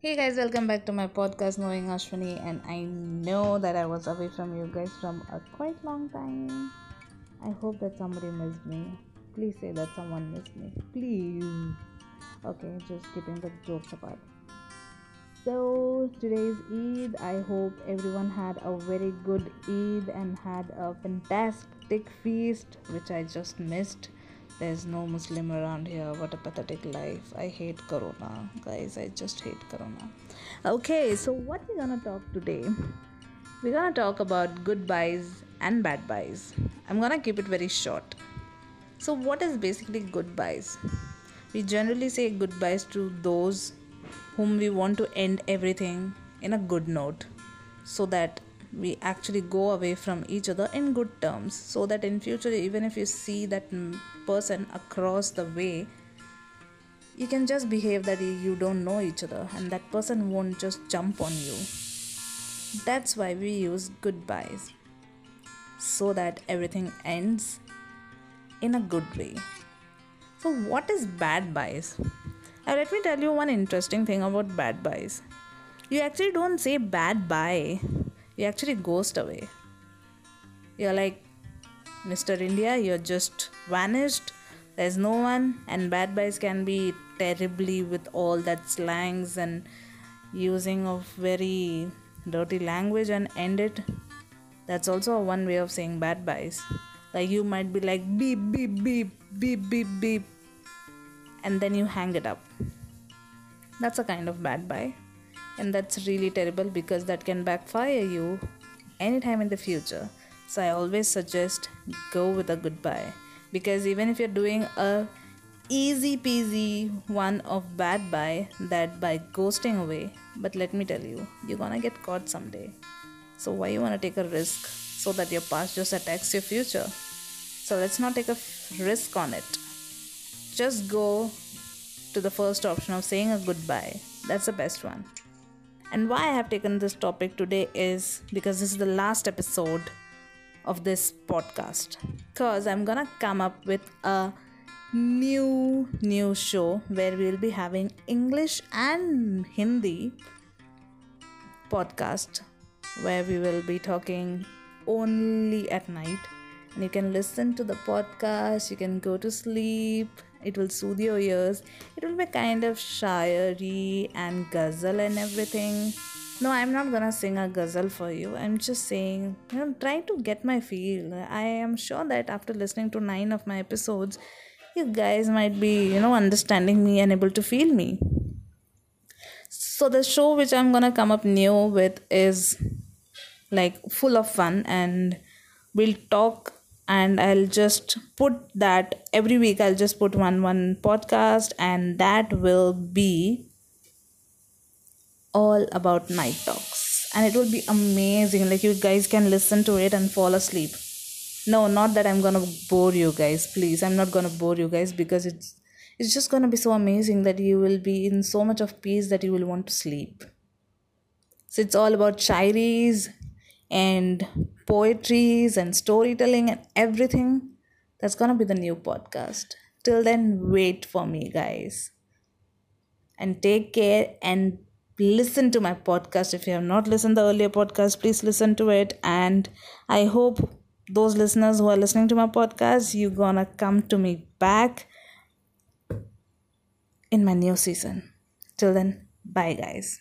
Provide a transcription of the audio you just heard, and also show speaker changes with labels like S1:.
S1: Hey guys, welcome back to my podcast Knowing Ashwini and I know that I was away from you guys from a quite long time. I hope that somebody missed me. Please say that someone missed me. Please. Okay, just keeping the jokes apart. So today's Eid. I hope everyone had a very good Eid and had a fantastic feast which I just missed there's no muslim around here. What a pathetic life. I hate corona. Guys i just hate corona. Okay so what we're gonna talk today? We're gonna talk about goodbyes and bad byes. I'm gonna keep it very short. So what is basically goodbyes we generally say goodbyes to those whom we want to end everything in a good note so that we actually go away from each other in good terms so that in future even if you see that person across the way you can just behave that you don't know each other and that person won't just jump on you. That's why we use goodbyes so that everything ends in a good way. So what is bad byes? Now let me tell you one interesting thing about bad byes. You actually don't say bad bye you actually ghost away. You're like, Mr. India, you're just vanished. There's no one, and bad byes can be terribly with all that slangs and using of very dirty language and end it. That's also one way of saying bad byes. Like you might be like beep beep beep beep beep beep, and then you hang it up. That's a kind of bad bye and that's really terrible because that can backfire you anytime in the future. So i always suggest go with a goodbye. Because even if you're doing a easy peasy one of bad bye that by ghosting away but let me tell you you're gonna get caught someday. So why you wanna take a risk so that your past just attacks your future? So let's not take a risk on it. Just go to the first option of saying a goodbye. That's the best one and why I have taken this topic today is because this is the last episode of this podcast. Because I'm gonna come up with a new new show where we'll be having English and Hindi podcast where we will be talking only at night and you can listen to the podcast you can go to sleep it will soothe your ears. It will be kind of shayari and ghazal and everything. No i'm not gonna sing a ghazal for you. I'm just saying you know try to get my feel. I am sure that after listening to nine of my episodes you guys might be you know understanding me and able to feel me. So the show which i'm gonna come up new with is like full of fun and we'll talk and I'll just put that every week I'll just put one one podcast and that will be all about night talks. And it will be amazing. Like you guys can listen to it and fall asleep. No not that i'm gonna bore you guys. Please i'm not gonna bore you guys because it's it's just gonna be so amazing that you will be in so much of peace that you will want to sleep. So it's all about shairis and poetries and storytelling and everything. That's gonna be the new podcast. Till then, wait for me, guys. And take care and listen to my podcast. If you have not listened to the earlier podcast, please listen to it. And I hope those listeners who are listening to my podcast, you're gonna come to me back in my new season. Till then, bye, guys.